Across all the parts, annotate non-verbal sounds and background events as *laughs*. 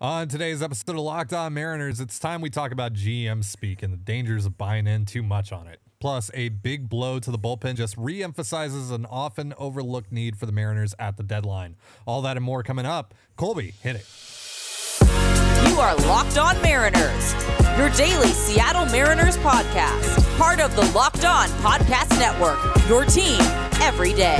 On today's episode of Locked On Mariners, it's time we talk about GM speak and the dangers of buying in too much on it. Plus, a big blow to the bullpen just re emphasizes an often overlooked need for the Mariners at the deadline. All that and more coming up. Colby, hit it. You are Locked On Mariners, your daily Seattle Mariners podcast, part of the Locked On Podcast Network, your team every day.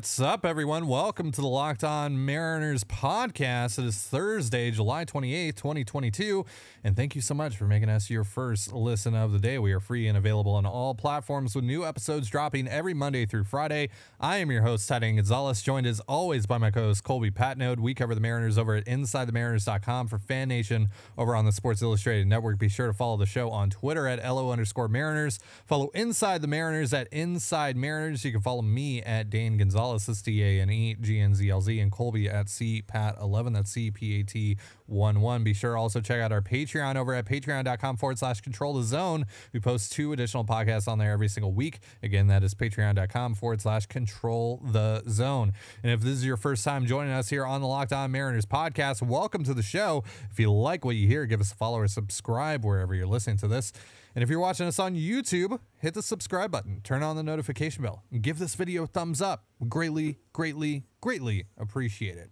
What's up, everyone? Welcome to the Locked On Mariners podcast. It is Thursday, July 28th, 2022. And thank you so much for making us your first listen of the day. We are free and available on all platforms with new episodes dropping every Monday through Friday. I am your host, Teddy Gonzalez, joined as always by my co host, Colby Patnode. We cover the Mariners over at InsideTheMariners.com for Fan Nation over on the Sports Illustrated Network. Be sure to follow the show on Twitter at LO underscore Mariners. Follow Inside the Mariners at Inside Mariners. You can follow me at Dane Gonzalez, S T A N E G and EGNZLZ and Colby at C Pat 11. That's C P A T 1 1. Be sure also check out our Patreon over at patreon.com forward slash control the zone. We post two additional podcasts on there every single week. Again, that is patreon.com forward slash control the zone. And if this is your first time joining us here on the Locked On Mariners podcast, welcome to the show. If you like what you hear, give us a follow or subscribe wherever you're listening to this. And if you're watching us on YouTube, hit the subscribe button, turn on the notification bell, and give this video a thumbs up. We greatly, greatly, greatly appreciate it.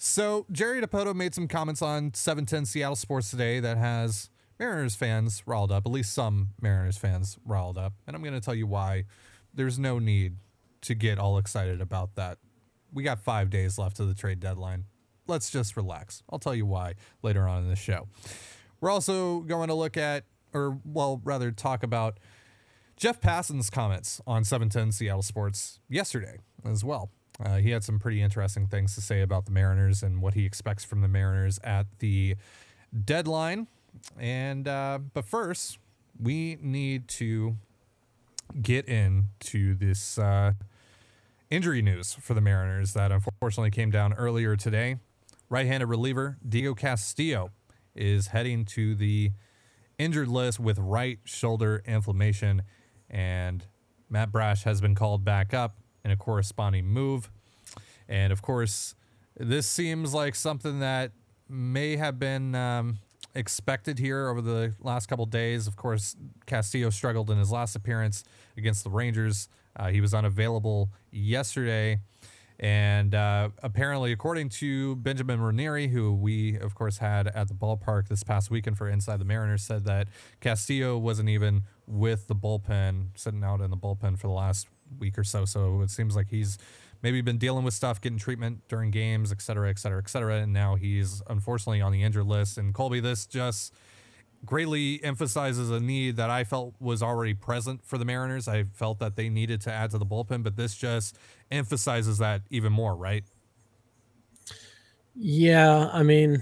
So Jerry Dipoto made some comments on 710 Seattle Sports today that has Mariners fans riled up, at least some Mariners fans riled up. And I'm going to tell you why there's no need to get all excited about that. We got five days left of the trade deadline. Let's just relax. I'll tell you why later on in the show. We're also going to look at, or well, rather talk about Jeff Passan's comments on 710 Seattle Sports yesterday as well. Uh, he had some pretty interesting things to say about the Mariners and what he expects from the Mariners at the deadline. And uh, but first, we need to get into this uh, injury news for the Mariners that unfortunately came down earlier today. Right-handed reliever Diego Castillo is heading to the injured list with right shoulder inflammation, and Matt Brash has been called back up in a corresponding move. And of course, this seems like something that may have been um, expected here over the last couple days. Of course, Castillo struggled in his last appearance against the Rangers. Uh, he was unavailable yesterday. And uh, apparently, according to Benjamin Ranieri, who we, of course, had at the ballpark this past weekend for Inside the Mariners, said that Castillo wasn't even with the bullpen, sitting out in the bullpen for the last week or so. So it seems like he's maybe been dealing with stuff, getting treatment during games, et cetera, et cetera, et cetera. And now he's unfortunately on the injured list. And Colby, this just greatly emphasizes a need that I felt was already present for the Mariners. I felt that they needed to add to the bullpen, but this just emphasizes that even more, right? Yeah, I mean,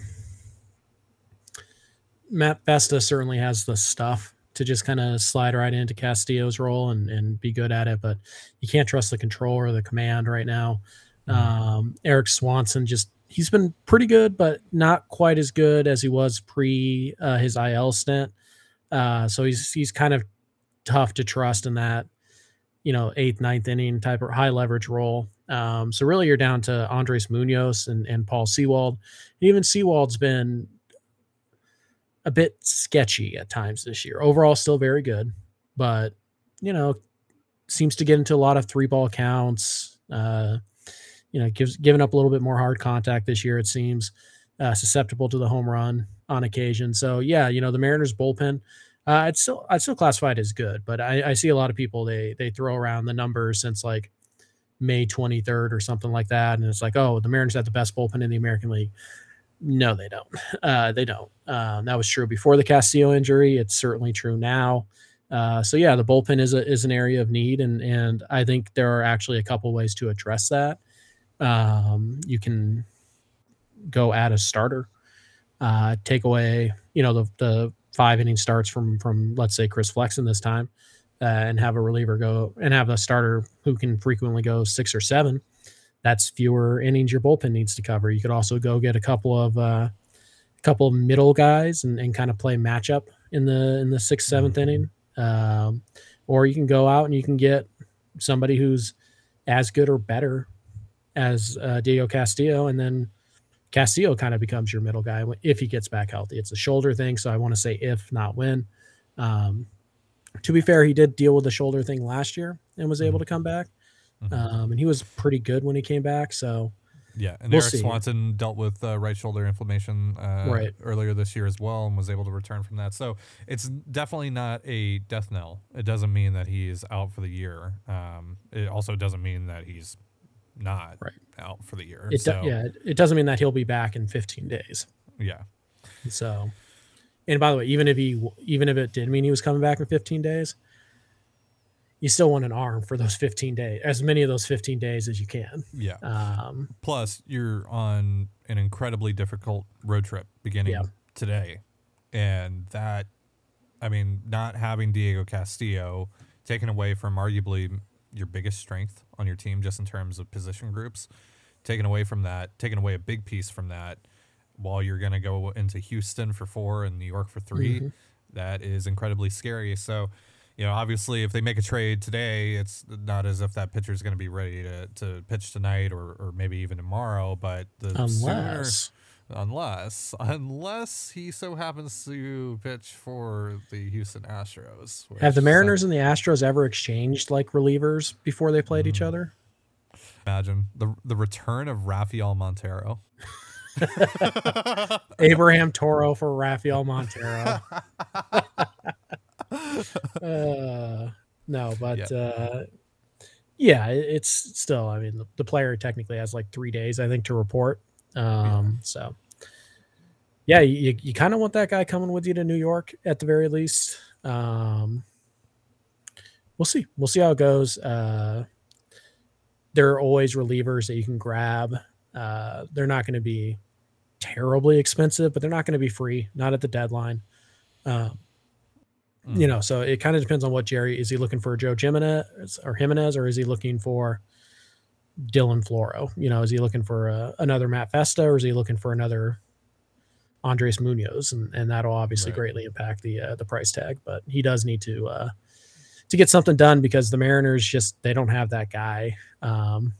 Matt Festa certainly has the stuff to just kind of slide right into Castillo's role and, and be good at it, but you can't trust the control or the command right now. Mm-hmm. Um, Erik Swanson just he's been pretty good, but not quite as good as he was pre uh, his IL stint. Uh, so he's he's kind of tough to trust in that, you know, eighth, ninth inning type of high leverage role. Um, so really, you're down to Andres Munoz and, and Paul Sewald. And even Sewald's been a bit sketchy at times this year. Overall, still very good, but you know, seems to get into a lot of three ball counts. Uh, you know, gives giving up a little bit more hard contact this year. It seems uh, susceptible to the home run on occasion. So yeah, you know, the Mariners bullpen. Uh, I'd still I'd still classify it as good, but I, I see a lot of people they they throw around the numbers since like May 23rd or something like that, and it's like, oh, the Mariners have the best bullpen in the American League. No, they don't. *laughs* Uh, they don't. Um, that was true before the Castillo injury. It's certainly true now. Uh, so yeah, the bullpen is a, is an area of need, and and I think there are actually a couple ways to address that. Um, you can go add a starter, uh, take away you know the the five inning starts from from let's say Chris Flexen this time, uh, and have a reliever go and have a starter who can frequently go six or seven that's fewer innings your bullpen needs to cover. You could also go get a couple of uh, a couple of middle guys and, and kind of play matchup in the in the sixth seventh mm-hmm. inning, um, or you can go out and you can get somebody who's as good or better as uh, Diego Castillo, and then Castillo kind of becomes your middle guy if he gets back healthy. It's a shoulder thing, so I want to say if, not when. Um, to be fair, he did deal with the shoulder thing last year and was able to come back. Mhm. Um, and he was pretty good when he came back. So Yeah, and We'll Eric see. Swanson dealt with uh, right shoulder inflammation uh, Right. earlier this year as well, and was able to return from that. So it's definitely not a death knell. It doesn't mean that he's out for the year. Um, it also doesn't mean that he's not Right. out for the year. it, do- yeah, it doesn't mean that he'll be back in 15 days. yeah, So, and by the way, even if he, even if it did mean he was coming back in 15 days, you still want an arm for those 15 days, as many of those 15 days as you can. yeah. Um, Plus, you're on an incredibly difficult road trip beginning Yeah. today. And that, I mean, not having Diego Castillo taken away from arguably your biggest strength on your team, just in terms of position groups, taken away from that, taking away a big piece from that, while you're going to go into Houston for four and New York for 3 that is incredibly scary. So, you know, obviously, if they make a trade today, it's not as if that pitcher is going to be ready to, to pitch tonight or, or maybe even tomorrow. But the sooner, unless, unless unless he so happens to pitch for the Houston Astros. have the Mariners and the Astros ever exchanged like relievers before they played Mm. each other? imagine the the return of Rafael Montero. *laughs* Abraham Toro for Rafael Montero. *laughs* uh, no, but Yeah. uh, yeah, it's still. I mean, the, the player technically has like three days, I think, to report. Um, So, yeah, you, you kind of want that guy coming with you to New York at the very least. Um, we'll see. We'll see how it goes. Uh, there are always relievers that you can grab. Uh, they're not going to be terribly expensive, but they're not going to be free, not at the deadline. Um, You Mm. know, so it kind of depends on what Jerry is he looking for Joe Jimenez or Jimenez, or is he looking for Dylan Floro? You know, is he looking for uh, another Matt Festa, or is he looking for another Andres Munoz? And, and that'll obviously Right. greatly impact the uh, the price tag. But he does need to uh, to get something done because the Mariners just they don't have that guy. Um,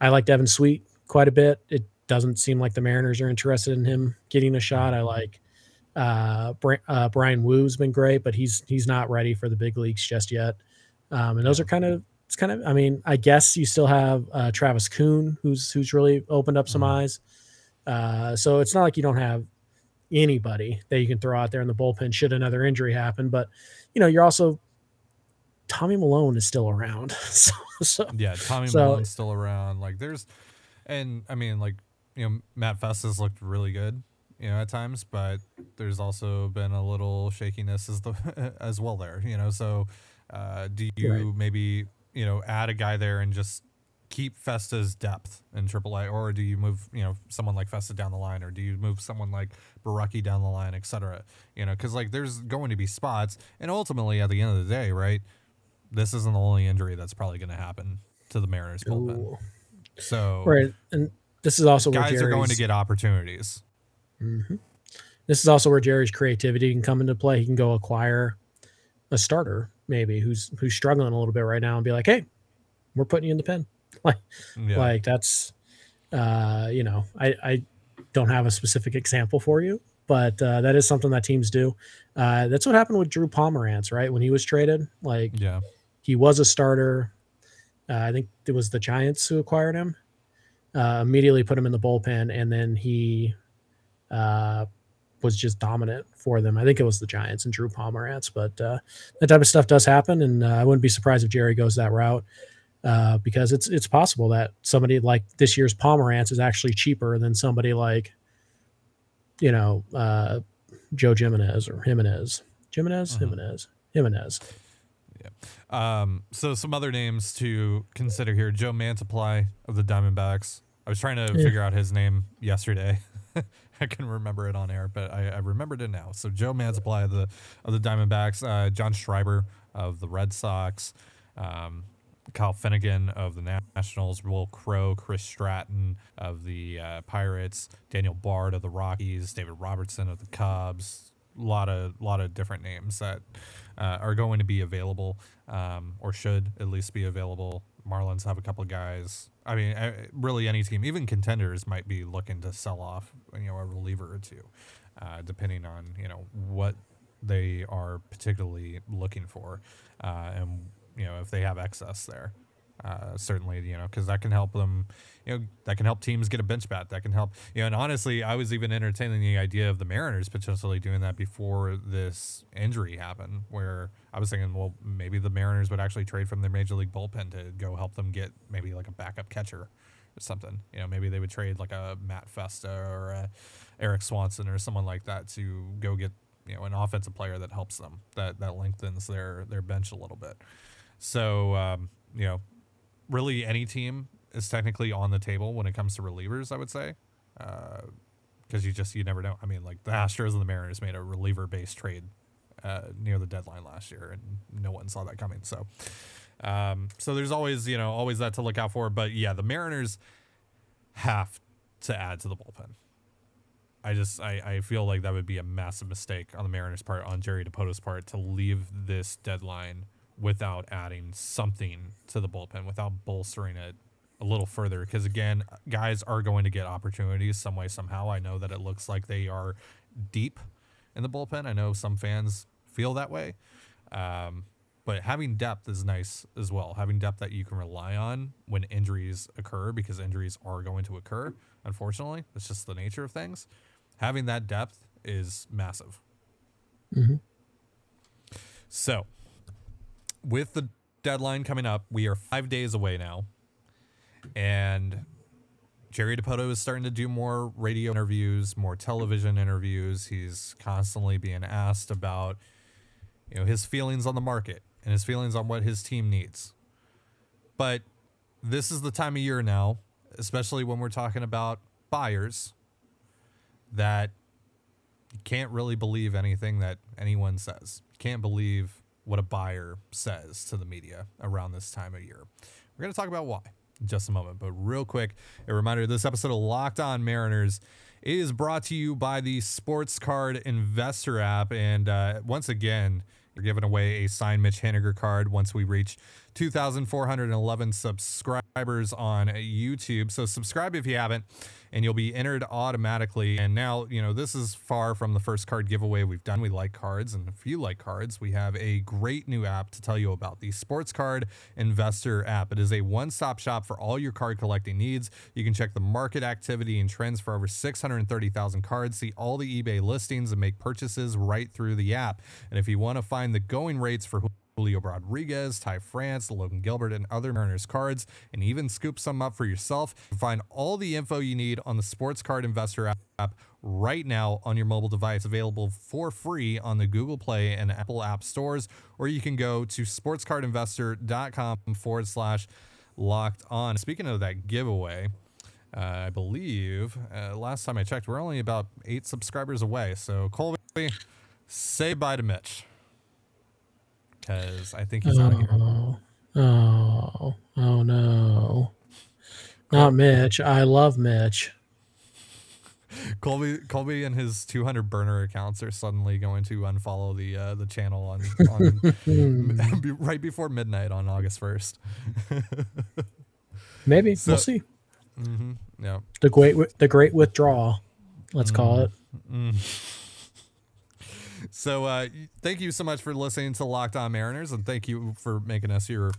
I like Devin Sweet quite a bit. It doesn't seem like the Mariners are interested in him getting a shot. I like uh, uh, Bryan Woo's been great, but he's he's not ready for the big leagues just yet. Um, and those are kind of it's kind of I mean I guess you still have uh, Travis Kuhn who's who's really opened up some Mhm. eyes. Uh, so it's not like you don't have anybody that you can throw out there in the bullpen should another injury happen. But you know you're also Tommy Milone is still around. *laughs* so, so Yeah, Tommy So- Milone's still around. Like there's, and I mean like you know Matt Festa's looked really good, you know at times, but there's also been a little shakiness as the *laughs* as well there. You know, so uh, do you Right. maybe you know add a guy there and just keep Festa's depth in AAA, or do you move you know someone like Festa down the line, or do you move someone like Borucki down the line, etc. You know, because like there's going to be spots, and ultimately at the end of the day, right, this isn't the only injury that's probably going to happen to the Mariners bullpen. Ooh. So right, and this is also where guys are going to get opportunities. Mhm. This is also where Jerry's creativity can come into play. He can go acquire a starter, maybe who's who's struggling a little bit right now, and be like, "Hey, we're putting you in the pen." *laughs* Like, Yeah. like that's, uh, you know, I I don't have a specific example for you, but uh, that is something that teams do. Uh, that's what happened with Drew Pomeranz, right? When he was traded, like yeah. he was a starter. Uh, I think it was the Giants who acquired him. Uh, immediately put him in the bullpen, and then he uh, was just dominant for them. I think it was the Giants and Drew Pomeranz, but uh, that type of stuff does happen, and uh, I wouldn't be surprised if Jerry goes that route uh, because it's it's possible that somebody like this year's Pomeranz is actually cheaper than somebody like you know uh, Joe Jimenez or Jimenez, Jimenez, Mhm. Jimenez, Jimenez. Yeah. Um, so some other names to consider here: Joe Mantiply of the Diamondbacks. I was trying to Yeah. figure out his name yesterday. *laughs* *laughs* I couldn't remember it on air, but I, I remembered it now. So Joe Mantiply of the of the Diamondbacks, uh, John Schreiber of the Red Sox, um, Kyle Finnegan of the Nationals, Wil Crowe, Chris Stratton of the uh, Pirates, Daniel Bard of the Rockies, David Robertson of the Cubs. A lot of lot of different names that uh, are going to be available, um, or should at least be available. Marlins have a couple of guys. I mean, really any team, even contenders might be looking to sell off, you know, a reliever or two, uh, depending on you know what they are particularly looking for, uh, and you know if they have excess there. Uh, certainly, you know, because that can help them, you know, that can help teams get a bench bat. That can help, you know, and honestly, I was even entertaining the idea of the Mariners potentially doing that before this injury happened, where I was thinking, well, maybe the Mariners would actually trade from their major league bullpen to go help them get maybe like a backup catcher or something. You know, maybe they would trade like a Matt Festa or a Eric Swanson or someone like that to go get, you know, an offensive player that helps them, that, that lengthens their, their bench a little bit. So, um, you know, really any team is technically on the table when it comes to relievers. I would say, because you just you never know. I mean, like the Astros and the Mariners made a reliever based trade uh, near the deadline last year, and no one saw that coming. So, um, so there's always you know always that to look out for. But yeah, the Mariners have to add to the bullpen. I just I, I feel like that would be a massive mistake on the Mariners' part, on Jerry Dipoto's part, to leave this deadline without adding something to the bullpen, without bolstering it a little further. Because again, guys are going to get opportunities some way somehow. I know that it looks like they are deep in the bullpen. I know some fans feel that way. Um, but having depth is nice as well. Having depth that you can rely on when injuries occur, because injuries are going to occur. Unfortunately, it's just the nature of things. Having that depth is massive. So, with the deadline coming up, we are five days away now, and Jerry Dipoto is starting to do more radio interviews, more television interviews. He's constantly being asked about, you know, his feelings on the market and his feelings on what his team needs. But this is the time of year now, especially when we're talking about buyers, that you can't really believe anything that anyone says. You can't believe what a buyer says to the media around this time of year. We're going to talk about why in just a moment. But real quick, a reminder this episode of Locked On Mariners is brought to you by the Sports Card Investor app. And uh, once again, you're giving away a signed Mitch Haniger card once we reach 2,411 subscribers on YouTube. So subscribe if you haven't, and you'll be entered automatically. And now, you know, this is far from the first card giveaway we've done. We like cards, and if you like cards, we have a great new app to tell you about the Sports Card Investor app. It is a one stop shop for all your card collecting needs. You can check the market activity and trends for over 630,000 cards, see all the eBay listings, and make purchases right through the app. And if you want to find the going rates for Julio Rodriguez, Ty France, Logan Gilbert, and other Mariners cards, and even scoop some up for yourself. Find all the info you need on the Sports Card Investor app right now on your mobile device, available for free on the Google Play and Apple App stores, or you can go to sportscardinvestor.com forward slash locked on. Speaking of that giveaway, uh, I believe uh, last time I checked, we're only about eight subscribers away. So, Colby, say bye to Mitch because I think he's out of here. Oh, oh, oh no. Not Mitch. I love Mitch. Colby, Colby, and his 200 burner accounts are suddenly going to unfollow the uh, the channel on, on *laughs* *laughs* right before midnight on August 1st. *laughs* Maybe So- we'll see. Mm-hmm. yeah. The great, the great withdrawal. Let's call mm-hmm. it. Mm-hmm. So uh, thank you so much for listening to Locked On Mariners, and thank you for making us your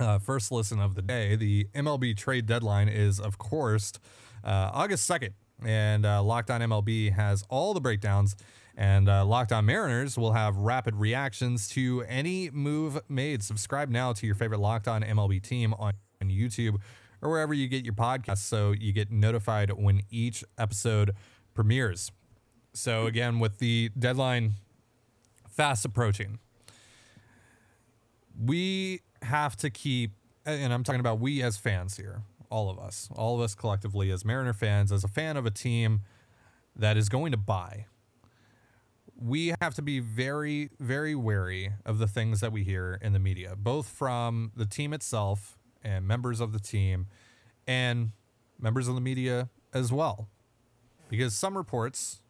uh, first listen of the day. The MLB trade deadline is, of course, uh, August 2nd, and uh, Locked On MLB has all the breakdowns. And uh, Locked On Mariners will have rapid reactions to any move made. Subscribe now to your favorite Locked On MLB team on, on YouTube or wherever you get your podcasts so you get notified when each episode premieres. So, again, with the deadline fast approaching, we have to keep, and I'm talking about we as fans here, all of us, all of us collectively as Mariner fans, as a fan of a team that is going to buy, we have to be very, very wary of the things that we hear in the media, both from the team itself and members of the team and members of the media as well. Because some reports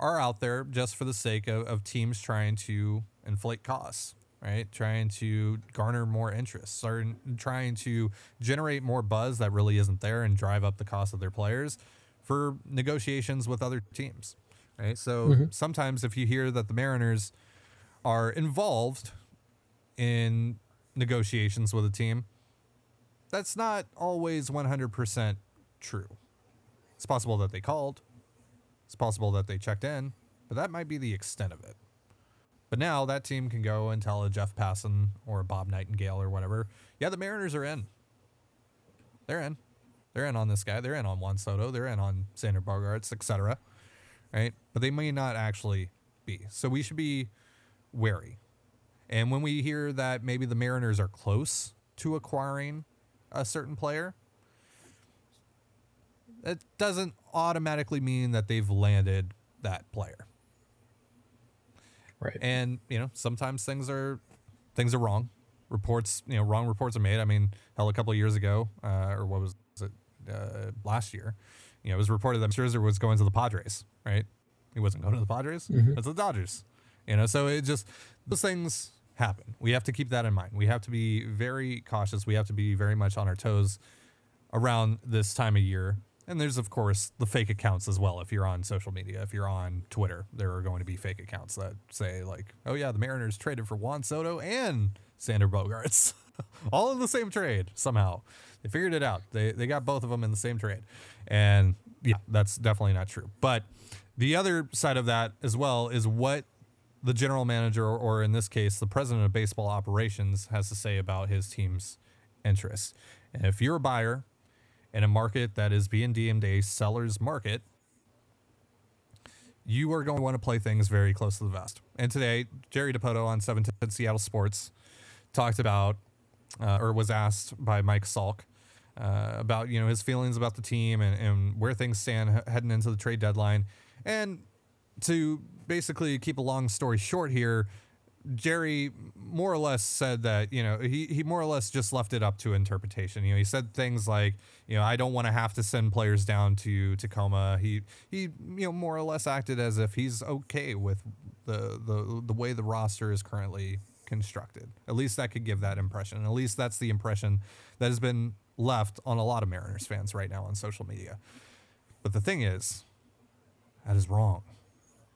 are out there just for the sake of, of teams trying to inflate costs. right? Trying to garner more interest, start trying to generate more buzz that really isn't there and drive up the cost of their players for negotiations with other teams, right? So Mm-hmm. sometimes if you hear that the Mariners are involved in negotiations with a team, that's not always 100% true. It's possible that they called, it's possible that they checked in, but that might be the extent of it. But now that team can go and tell a Jeff Passan or a Bob Nightingale or whatever, yeah, the Mariners are in. They're in. They're in on this guy. They're in on Juan Soto. They're in on Xander Bogaerts, etc. Right? But they may not actually be. So we should be wary. And when we hear that maybe the Mariners are close to acquiring a certain player, it doesn't automatically mean that they've landed that player. Right. And you know, sometimes things are things are wrong. Reports, you know, wrong reports are made. I mean, hell, a couple of years ago, uh, or what was it, uh, last year? You know, it was reported that Scherzer was going to the Padres. Right? He wasn't going to the Padres. It's the Dodgers. You know, so it just those things happen. We have to keep that in mind. We have to be very cautious. We have to be very much on our toes around this time of year. And there's of course the fake accounts as well. If you're on social media, if you're on Twitter, there are going to be fake accounts that say like, "Oh yeah, the Mariners traded for Juan Soto and Xander Bogaerts, *laughs* all in the same trade somehow." They figured it out. They they got both of them in the same trade, and yeah, that's definitely not true. But the other side of that as well is what the general manager, or, in this case, the president of baseball operations, has to say about his team's interests. And if you're a buyer in a market that is being deemed a seller's market, you are going to want to play things very close to the vest. And today, Jerry Dipoto on 710 Seattle Sports talked about, uh, or was asked by Mike Salk uh, about you know his feelings about the team and, and where things stand heading into the trade deadline. And to basically keep a long story short here, Jerry more or less said that, you know, he, he more or less just left it up to interpretation. You know, he said things like, you know, I don't want to have to send players down to Tacoma. He he you know more or less acted as if he's okay with the the the way the roster is currently constructed. At least that could give that impression. At least that's the impression that has been left on a lot of Mariners fans right now on social media. But the thing is, that is wrong.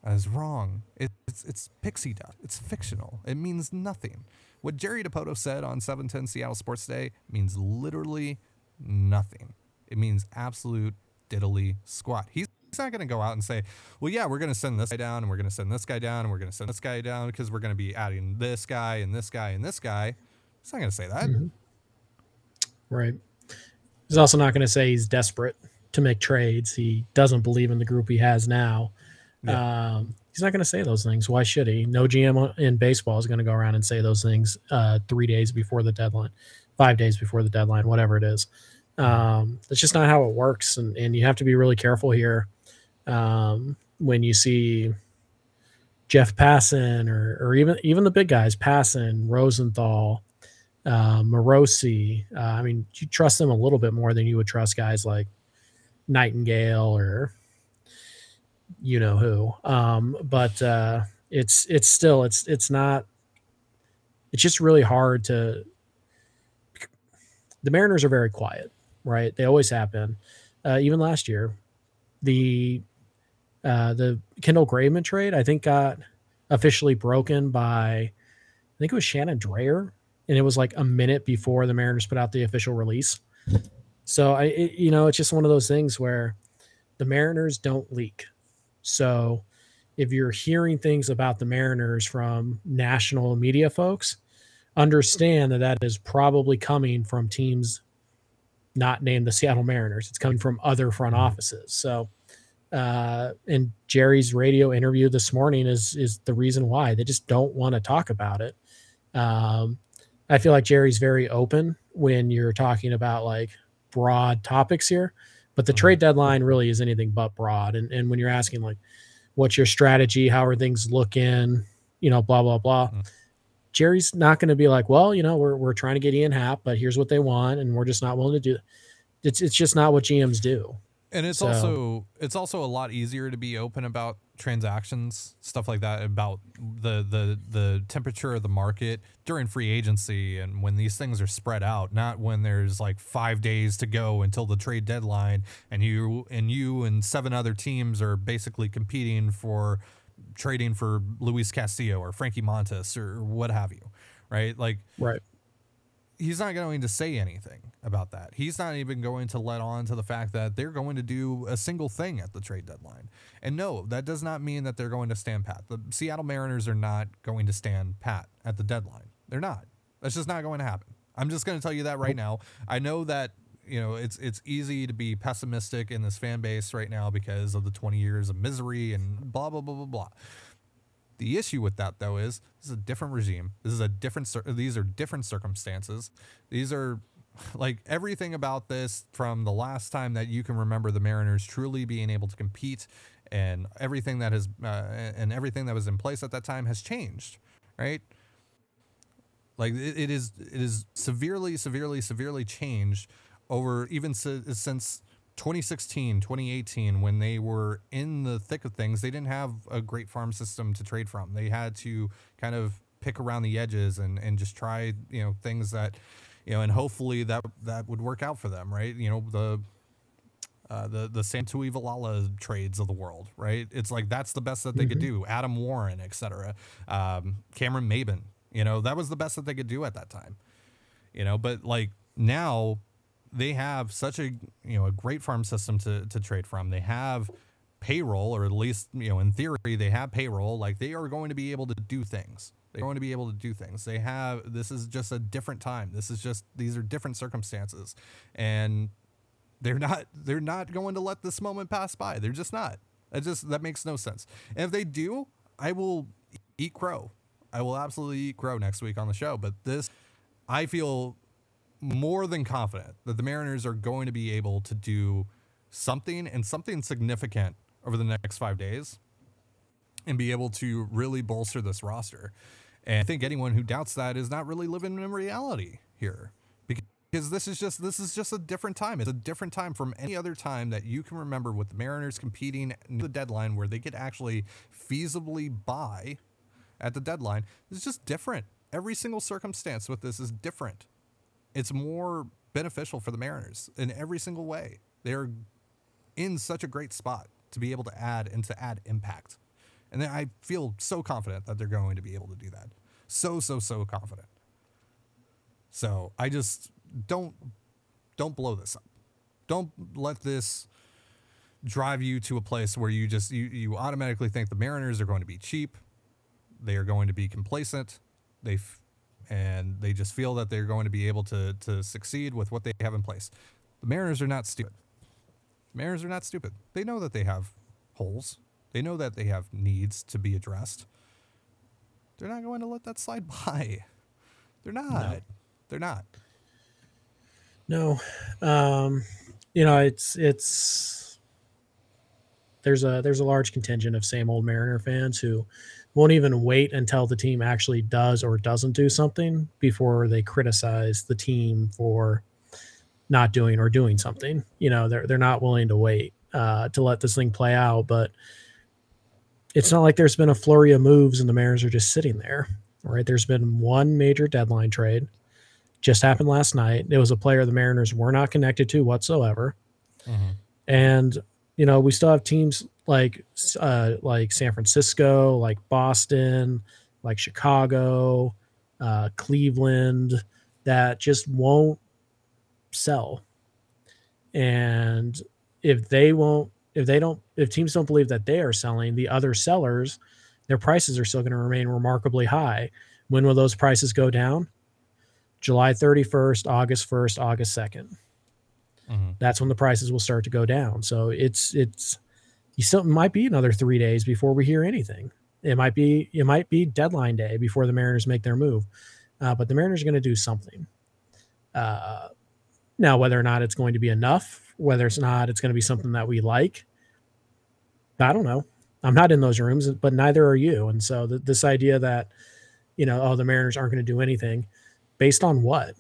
That is wrong. It, it's it's pixie dust. It's fictional. It means nothing. What Jerry Dipoto said on 710 Seattle Sports Day means literally nothing. It means absolute diddly squat. He's he's not going to go out and say, well, yeah, we're going to send this guy down and we're going to send this guy down and we're going to send this guy down because we're going to be adding this guy and this guy and this guy. He's not going to say that. Right. He's also not going to say he's desperate to make trades. He doesn't believe in the group he has now. Um, he's not going to say those things. Why should he? No GM in baseball is going to go around and say those things uh, three days before the deadline, five days before the deadline, whatever it is. Um, that's just not how it works. And, and you have to be really careful here um, when you see Jeff Passan or, or even even the big guys, Passan, Rosenthal, uh, Morosi. Uh, I mean, you trust them a little bit more than you would trust guys like Nightingale or you know who. Um, but uh, it's it's still it's it's not. It's just really hard to. The Mariners are very quiet, right? They always have been. Uh, even last year, the uh, the Kendall Graveman trade I think got officially broken by I think it was Shannon Drayer, and it was like a minute before the Mariners put out the official release. So I, it, you know, it's just one of those things where the Mariners don't leak. So if you're hearing things about the Mariners from national media folks, understand that that is probably coming from teams not named the Seattle Mariners. It's coming from other front offices. So, uh, and Jerry's radio interview this morning is is the reason why they just don't want to talk about it. Um, I feel like Jerry's very open when you're talking about like broad topics here, but the Mhm. trade deadline really is anything but broad. And and when you're asking like, what's your strategy? How are things looking? You know, blah blah blah. Mhm. Jerry's not going to be like, well, you know, we're we're trying to get Ian Happ, but here's what they want, and we're just not willing to do. It's it's just not what GMs do. And it's So- also it's also a lot easier to be open about transactions, stuff like that, about the the the temperature of the market during free agency and when these things are spread out, not when there's like five days to go until the trade deadline and you and you and seven other teams are basically competing for trading for Luis Castillo or Frankie Montas or what have you. Right? Like Right. He's not going to say anything about that. He's not even going to let on to the fact that they're going to do a single thing at the trade deadline. And no, that does not mean that they're going to stand pat. The Seattle Mariners are not going to stand pat at the deadline. They're not. That's just not going to happen. I'm just going to tell you that right now. I know that you know it's it's easy to be pessimistic in this fan base right now because of the 20 years of misery and blah blah blah blah blah. The issue with that though is this is a different regime. This is a different. These are different circumstances. These are *laughs* like everything about this from the last time that you can remember the Mariners truly being able to compete, and everything that has uh, and everything that was in place at that time has changed, right? Like it, it is it is severely severely severely changed over even si- since 2016 2018 when they were in the thick of things they didn't have a great farm system to trade from they had to kind of pick around the edges and and just try you know things that you know and hopefully that that would work out for them right you know the uh, the the Sam Tuivailala trades of the world, right? It's like that's the best that they could do. Adam Warren, etc. Um, Cameron Maybin, you know, that was the best that they could do at that time, you know. But like now, they have such a you know a great farm system to to trade from. They have payroll, or at least you know in theory they have payroll. Like they are going to be able to do things. They're going to be able to do things. They have. This is just a different time. This is just these are different circumstances, and they're not they're not going to let this moment pass by. They're just not. That just that makes no sense. And if they do, I will eat crow. I will absolutely eat crow next week on the show. But this, I feel more than confident that the Mariners are going to be able to do something and something significant over the next five days and be able to really bolster this roster. And I think anyone who doubts that is not really living in reality here. Because this is just this is just a different time. It's a different time from any other time that you can remember with the Mariners competing near the deadline where they could actually feasibly buy at the deadline. It's just different. Every single circumstance with this is different. It's more beneficial for the Mariners in every single way. They're in such a great spot to be able to add and to add impact. And I feel so confident that they're going to be able to do that. So, so, so confident. So I just don't don't blow this up. Don't let this drive you to a place where you just you, you automatically think the Mariners are going to be cheap. They are going to be complacent. They and they just feel that they're going to be able to to succeed with what they have in place. The Mariners are not stupid. The Mariners are not stupid. They know that they have holes. They know that they have needs to be addressed. They're not going to let that slide *laughs* by. They're not. They're not. No, um, you know it's it's there's a there's a large contingent of same old Mariner fans who won't even wait until the team actually does or doesn't do something before they criticize the team for not doing or doing something. You know, they're they're not willing to wait uh, to let this thing play out. But it's not like there's been a flurry of moves and the Mariners are just sitting there. Right? There's been one major deadline trade just happened last night. It was a player the Mariners were not connected to whatsoever. And you know, we still have teams like uh, like San Francisco, like Boston, like Chicago, uh, Cleveland that just won't sell. And if they won't, if they don't, if teams don't believe that they are selling, the other sellers, their prices are still going to remain remarkably high. When will those prices go down? July 31st, August 1st, August 2nd. Mhm. That's when the prices will start to go down. So it's it's you still might be another three days before we hear anything. It might be it might be deadline day before the Mariners make their move, uh, but the Mariners are going to do something. Uh, now, whether or not it's going to be enough, whether it's not, it's going to be something that we like. I don't know. I'm not in those rooms, but neither are you. And so th- this idea that you know, oh, the Mariners aren't going to do anything, based on what?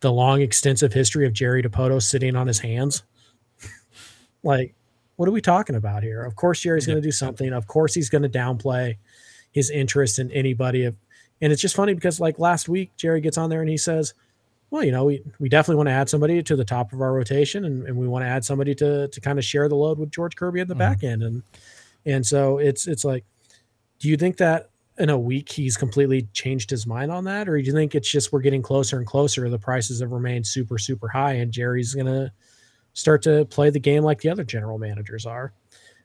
The long, extensive history of Jerry Dipoto sitting on his hands. *laughs* Like, what are we talking about here? Of course, Jerry's going to do something. Of course, he's going to downplay his interest in anybody. And it's just funny because like last week, Jerry gets on there and he says, "Well, you know, we we definitely want to add somebody to the top of our rotation, and, and we want to add somebody to to kind of share the load with George Kirby at the mm-hmm. back end." And and so it's it's like, do you think that in a week he's completely changed his mind on that, or do you think it's just we're getting closer and closer? The prices have remained super super high, and Jerry's gonna start to play the game like the other general managers are.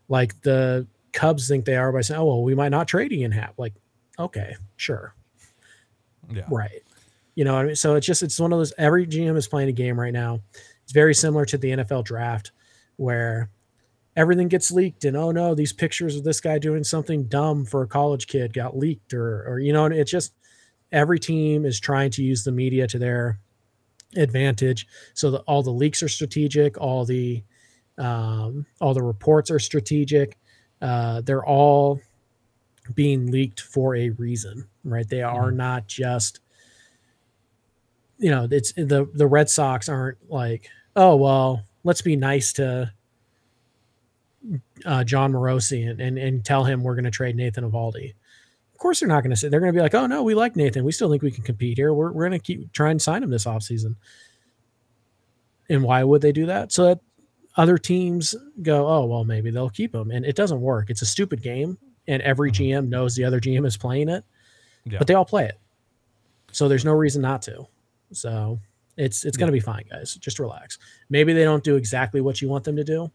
Like the Cubs think they are by saying, "Oh well, we might not trade Ian Happ." Like, okay, sure, yeah, right. You know, I mean, so it's just it's one of those. Every GM is playing a game right now. It's very similar to the NFL draft, where everything gets leaked, and oh no, these pictures of this guy doing something dumb for a college kid got leaked, or or you know, it's just every team is trying to use the media to their advantage. So that all the leaks are strategic, all the um, all the reports are strategic. Uh, they're all being leaked for a reason, right? They are mm-hmm. not just you know, it's the the Red Sox aren't like, oh well, let's be nice to uh, Jon Morosi and, and and tell him we're going to trade Nathan Eovaldi. Of course, they're not going to say they're going to be like, oh no, we like Nathan. We still think we can compete here. We're, we're going to keep try and sign him this offseason. And why would they do that? So that other teams go, oh well, maybe they'll keep him. And it doesn't work. It's a stupid game, and every GM mm-hmm. knows the other GM is playing it, yeah. but they all play it. So there's no reason not to. So it's it's going to be fine, guys. Just relax. Maybe they don't do exactly what you want them to do.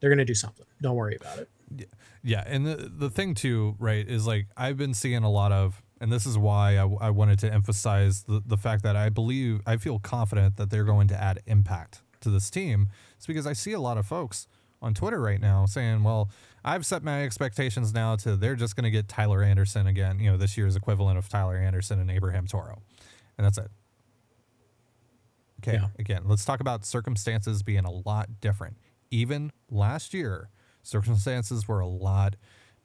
They're going to do something. Don't worry about it. Yeah. Yeah, and the the thing too, right, is like I've been seeing a lot of, and this is why I, I wanted to emphasize the the fact that I believe I feel confident that they're going to add impact to this team. It's because I see a lot of folks on Twitter right now saying, "Well, I've set my expectations now to they're just going to get Tyler Anderson again, you know, this year's equivalent of Tyler Anderson and Abraham Toro," and that's it. Okay, yeah. again, let's talk about circumstances being a lot different. Even last year, circumstances were a lot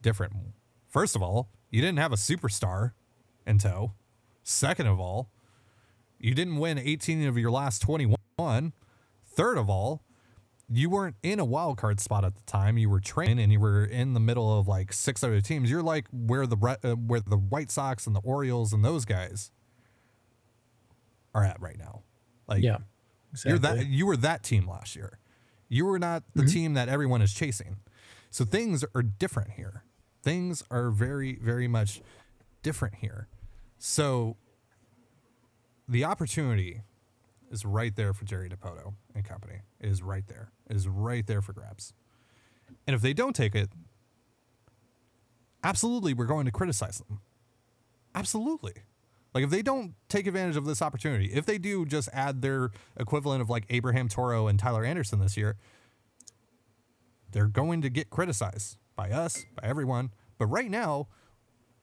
different. First of all, you didn't have a superstar in tow. Second of all, you didn't win 18 of your last 21. Third of all, you weren't in a wild card spot at the time. You were training and you were in the middle of like six other teams. You're like where the uh, where the White Sox and the Orioles and those guys are at right now. Like yeah, exactly. you're that you were that team last year. You were not the mm-hmm. team that everyone is chasing. So things are different here. Things are very, very much different here. So the opportunity is right there for Jerry Dipoto and company. It is right there. It is right there for grabs. And if they don't take it, absolutely we're going to criticize them. Absolutely. Like if they don't take advantage of this opportunity, if they do just add their equivalent of like Abraham Toro and Tyler Anderson this year, they're going to get criticized by us, by everyone. But right now,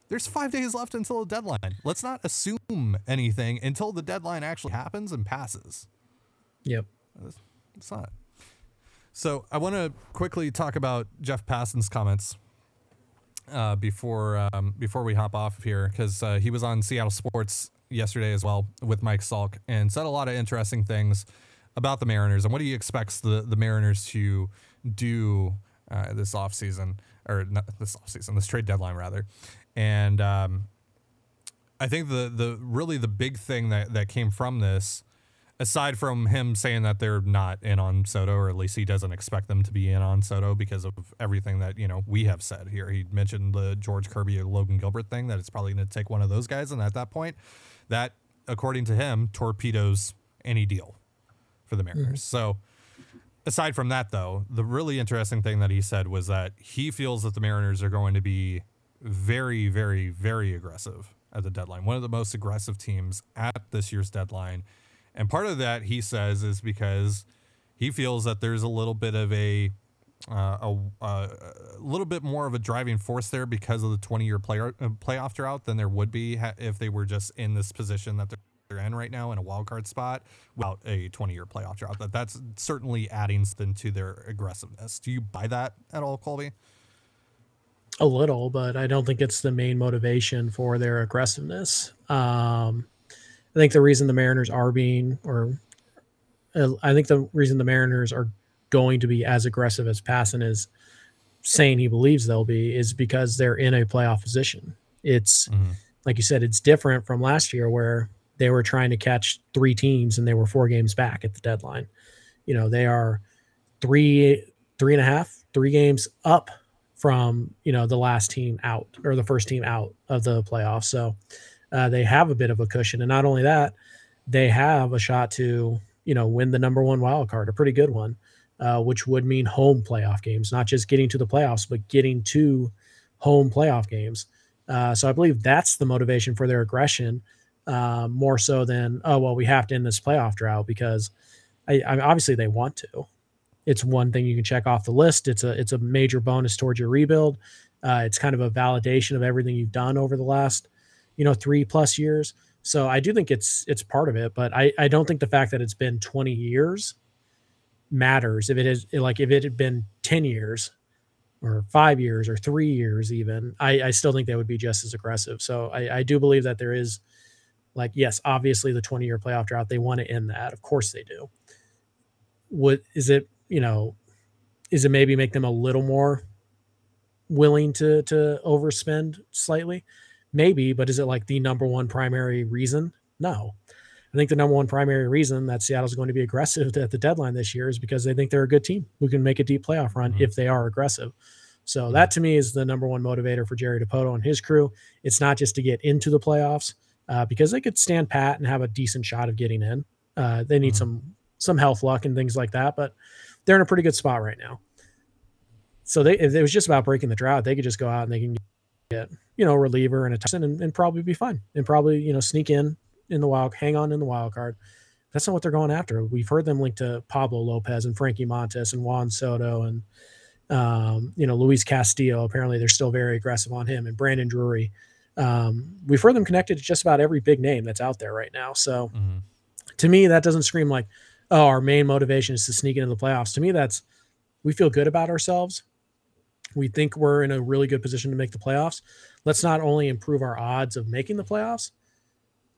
there's five days left until the deadline. Let's not assume anything until the deadline actually happens and passes. Yep. It's not. So I want to quickly talk about Jeff Passan's comments uh, before um, before we hop off here because uh, he was on Seattle Sports yesterday as well with Mike Salk and said a lot of interesting things about the Mariners and what he expects the the Mariners to do uh, this offseason, or not this offseason, this trade deadline rather. And um, I think the the really the big thing that, that came from this, aside from him saying that they're not in on Soto, or at least he doesn't expect them to be in on Soto because of everything that you know we have said here. He mentioned the George Kirby or Logan Gilbert thing that it's probably going to take one of those guys, and at that point, that according to him torpedoes any deal for the Mariners. Mm-hmm. So aside from that, though, the really interesting thing that he said was that he feels that the Mariners are going to be very, very, very aggressive at the deadline. One of the most aggressive teams at this year's deadline. And part of that, he says, is because he feels that there's a little bit of a uh, a, a, little bit more of a driving force there because of the 20 year uh, playoff drought than there would be ha- if they were just in this position that they're they're in right now in a wild card spot without a 20 year playoff drought. That that's certainly adding something to their aggressiveness. Do you buy that at all, Colby? A little, but I don't think it's the main motivation for their aggressiveness. Um, I think the reason the Mariners are being, or uh, I think the reason the Mariners are going to be as aggressive as Passan is saying he believes they'll be is because they're in a playoff position. It's mm-hmm. like you said, it's different from last year where they were trying to catch three teams and they were four games back at the deadline. You know, they are three, three and a half, three games up from you know the last team out or the first team out of the playoffs. So uh, they have a bit of a cushion, and not only that, they have a shot to you know win the number one wild card, a pretty good one, uh, which would mean home playoff games, not just getting to the playoffs, but getting to home playoff games. Uh, so I believe that's the motivation for their aggression, uh, more so than oh well we have to end this playoff drought because I, I obviously they want to it's one thing you can check off the list. It's a it's a major bonus towards your rebuild. Uh, it's kind of a validation of everything you've done over the last, you know, three plus years. So I do think it's it's part of it, but I I don't think the fact that it's been 20 years matters. If it is like if it had been 10 years or five years or three years even, I, I still think they would be just as aggressive. So I, I do believe that there is like yes, obviously the 20 year playoff drought, they want to end that. Of course they do. What is it you know, is it maybe make them a little more willing to to overspend slightly? Maybe, but is it like the number one primary reason? No. I think the number one primary reason that Seattle's going to be aggressive *laughs* at the deadline this year is because they think they're a good team who can make a deep playoff run mm-hmm. if they are aggressive. So mm-hmm. that to me is the number one motivator for Jerry Dipoto and his crew. It's not just to get into the playoffs uh, because they could stand pat and have a decent shot of getting in. Uh, they need mm-hmm. some some health luck and things like that, but they're in a pretty good spot right now. So they, if it was just about breaking the drought, they could just go out and they can get, you know, a reliever and a Tyson and, and probably be fine and probably, you know, sneak in in the wild, hang on in the wild card. That's not what they're going after. We've heard them linked to Pablo Lopez and Frankie Montas and Juan Soto and, um, you know, Luis Castillo. Apparently they're still very aggressive on him and Brandon Drury. Um, we've heard them connected to just about every big name that's out there right now. So mm-hmm. to me, that doesn't scream like, oh, our main motivation is to sneak into the playoffs. To me, that's we feel good about ourselves. We think we're in a really good position to make the playoffs. Let's not only improve our odds of making the playoffs,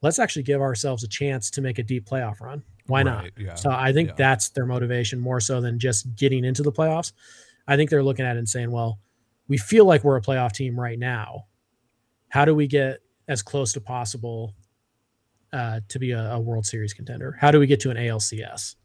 let's actually give ourselves a chance to make a deep playoff run. Why right, not? Yeah, so I think yeah. that's their motivation more so than just getting into the playoffs. I think they're looking at it and saying, well, we feel like we're a playoff team right now. How do we get as close to possible uh, to be a, a, World Series contender? How do we get to an ALCS?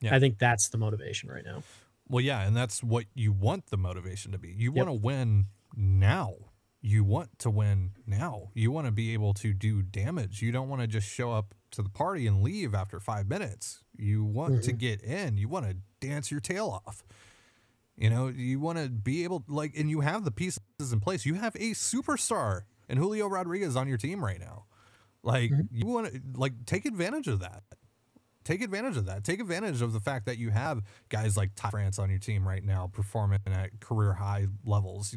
Yeah. I think that's the motivation right now. Well, yeah, and that's what you want the motivation to be. You yep. want to win now. You want to win now. You want to be able to do damage. You don't want to just show up to the party and leave after five minutes. You want mm-hmm. to get in. You want to dance your tail off. You know, you want to be able like, and you have the pieces in place. You have a superstar and Julio Rodriguez on your team right now. Like mm-hmm. you want to like take advantage of that. Take advantage of that. Take advantage of the fact that you have guys like Ty France on your team right now performing at career high levels.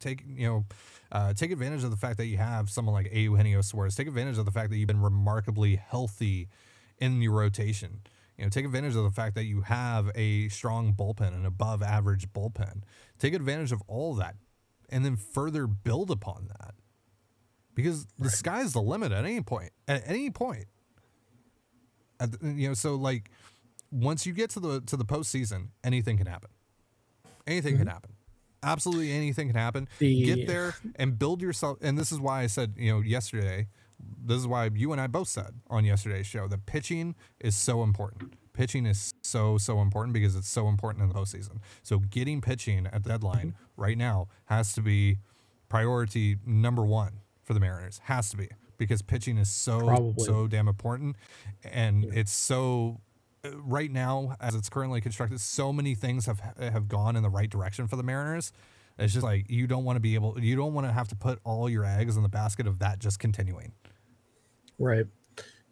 Take you know, uh, take advantage of the fact that you have someone like Eugenio Suarez. Take advantage of the fact that you've been remarkably healthy in your rotation. You know, take advantage of the fact that you have a strong bullpen, an above average bullpen. Take advantage of all that, and then further build upon that because the right. sky's the limit at any point. At any point, you know. So like, once you get to the to the postseason, anything can happen. Anything mm-hmm. can happen. Absolutely anything can happen. The... Get there and build yourself. And this is why I said, you know, yesterday. This is why you and I both said on yesterday's show that pitching is so important. Pitching is so so important because it's so important in the postseason. So getting pitching at the deadline mm-hmm. right now has to be priority number one for the Mariners. Has to be because pitching is so Probably. so damn important, and yeah. it's so uh, right now as it's currently constructed. So many things have have gone in the right direction for the Mariners. It's just like you don't want to be able, you don't want to have to put all your eggs in the basket of that just continuing. Right.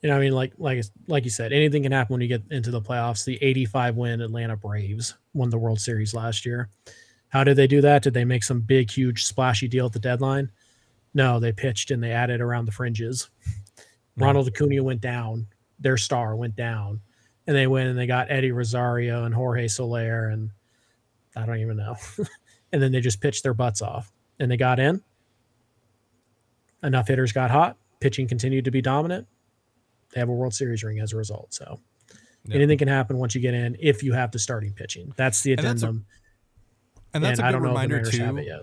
You know, I mean, like like like you said, anything can happen when you get into the playoffs. The 85 win Atlanta Braves won the World Series last year. How did they do that? Did they make some big, huge, splashy deal at the deadline? No, they pitched and they added around the fringes. Mm-hmm. Ronald Acuna went down. Their star went down. And they went and they got Eddie Rosario and Jorge Soler and I don't even know. *laughs* and then they just pitched their butts off. And they got in. Enough hitters got hot. Pitching continued to be dominant. They have a World Series ring as a result. So Yeah. Anything can happen once you get in if you have the starting pitching. That's the And that's a- addendum. And that's and a I good don't know if the reminder too.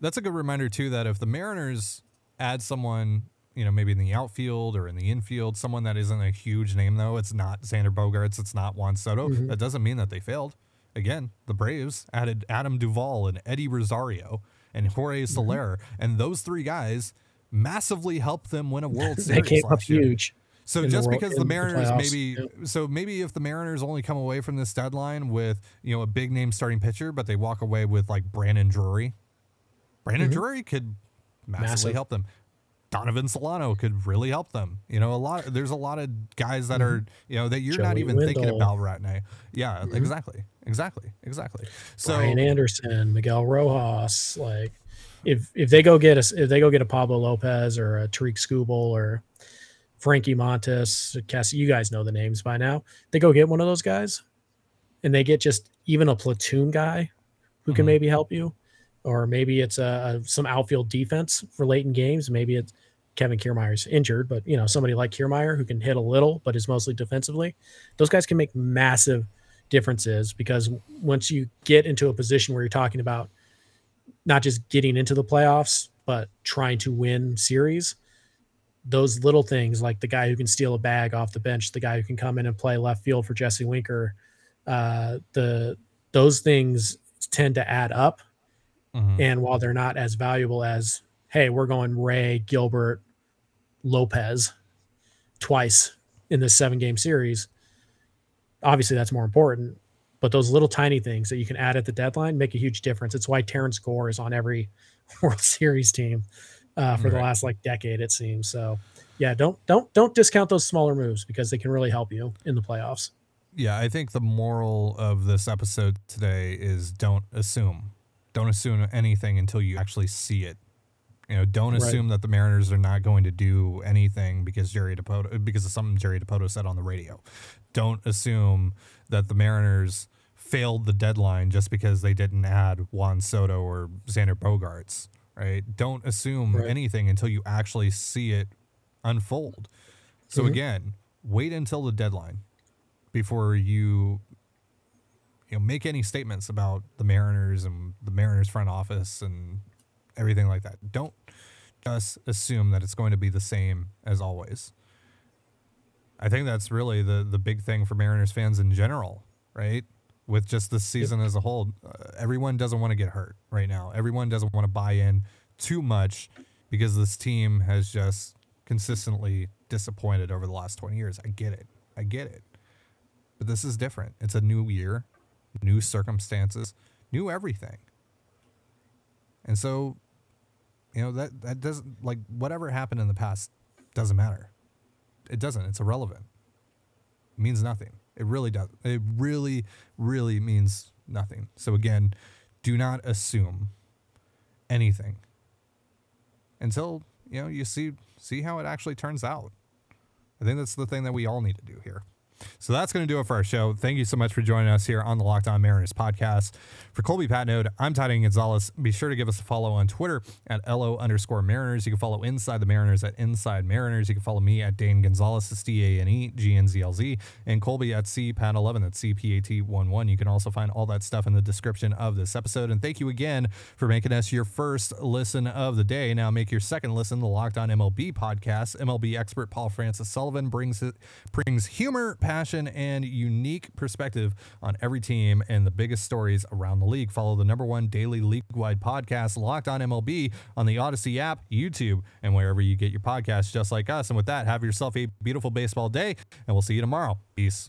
That's a good reminder too that if the Mariners add someone, you know, maybe in the outfield or in the infield, someone that isn't a huge name though, it's not Xander Bogaerts, it's not Juan Soto. Mm-hmm. That doesn't mean that they failed. Again, the Braves added Adam Duvall and Eddie Rosario and Jorge Mm-hmm. Soler, and those three guys massively helped them win a *laughs* World They Series came up year. huge. So the just world- because the the Mariners playoffs. maybe Yep. so maybe if the Mariners only come away from this deadline with, you know, a big name starting pitcher, but they walk away with like Brandon Drury. Brandon Drury could massively Mm-hmm. Massive. help them. Donovan Solano could really help them. You know, a lot there's a lot of guys that are, you know, that you're not Mm-hmm. Joey even thinking about right now. Yeah, exactly. Exactly. Exactly. So Brian Anderson, Miguel Rojas, like if if they go get a if they go get a Pablo Lopez or a Tarik Skubal or Frankie Montas, Cassie, you guys know the names by now. They go get one of those guys, and they get just even a platoon guy who can Mhm. maybe help you, or maybe it's a, a some outfield defense for late in games. Maybe it's Kevin Kiermaier's injured, but you know somebody like Kiermaier who can hit a little, but is mostly defensively. Those guys can make massive differences because once you get into a position where you're talking about not just getting into the playoffs, but trying to win series, those little things like the guy who can steal a bag off the bench, the guy who can come in and play left field for Jesse Winker, uh, the those things tend to add up. Mhm. And while they're not as valuable as, hey, we're going Ray, Gilbert, Lopez twice in this seven game series, obviously that's more important. But those little tiny things that you can add at the deadline make a huge difference. It's why Terrence Gore is on every *laughs* World Series team uh, for the last like decade, it seems. So yeah, don't don't don't discount those smaller moves because they can really help you in the playoffs. Yeah, I think the moral of this episode today is don't assume. Don't assume anything until you actually see it. You know, don't Right. assume that the Mariners are not going to do anything because Jerry Dipoto because of something Jerry Dipoto said on the radio. Don't assume that the Mariners failed the deadline just because they didn't add Juan Soto or Xander Bogaerts, right? Don't assume Right. anything until you actually see it unfold. So Mhm. again, wait until the deadline before you you know make any statements about the Mariners and the Mariners front office and everything like that. Don't just assume that it's going to be the same as always. I think that's really the the big thing for Mariners fans in general, right? With just this season as a whole, uh, everyone doesn't want to get hurt right now. Everyone doesn't want to buy in too much because this team has just consistently disappointed over the last 20 years. I get it. I get it. But this is different. It's a new year, new circumstances, new everything. And so, you know, that that doesn't like whatever happened in the past doesn't matter. It doesn't. It's irrelevant. It means nothing. It really does. It really, really means nothing. So again, do not assume anything until you know you see see how it actually turns out. I think that's the thing that we all need to do here. So that's going to do it for our show. Thank you so much for joining us here on the Locked On Mariners podcast. For Colby Patnode, I'm Tidy Gonzalez. Be sure to give us a follow on Twitter at LO underscore Mariners. You can follow Inside the Mariners at Inside Mariners. You can follow me at Dane Gonzalez, it's D A N E G N Z L Z, and Colby at CPAT11, that's CPAT11. You can also find all that stuff in the description of this episode. And thank you again for making us your first listen of the day. Now make your second listen the Locked On MLB podcast. MLB expert Paul Francis Sullivan brings brings humor, passion, and unique perspective on every team and the biggest stories around the league. Follow the number one daily league-wide podcast, Locked On MLB, on the Odyssey app, YouTube, and wherever you get your podcasts, just like us. And with that, have yourself a beautiful baseball day, and we'll see you tomorrow. Peace.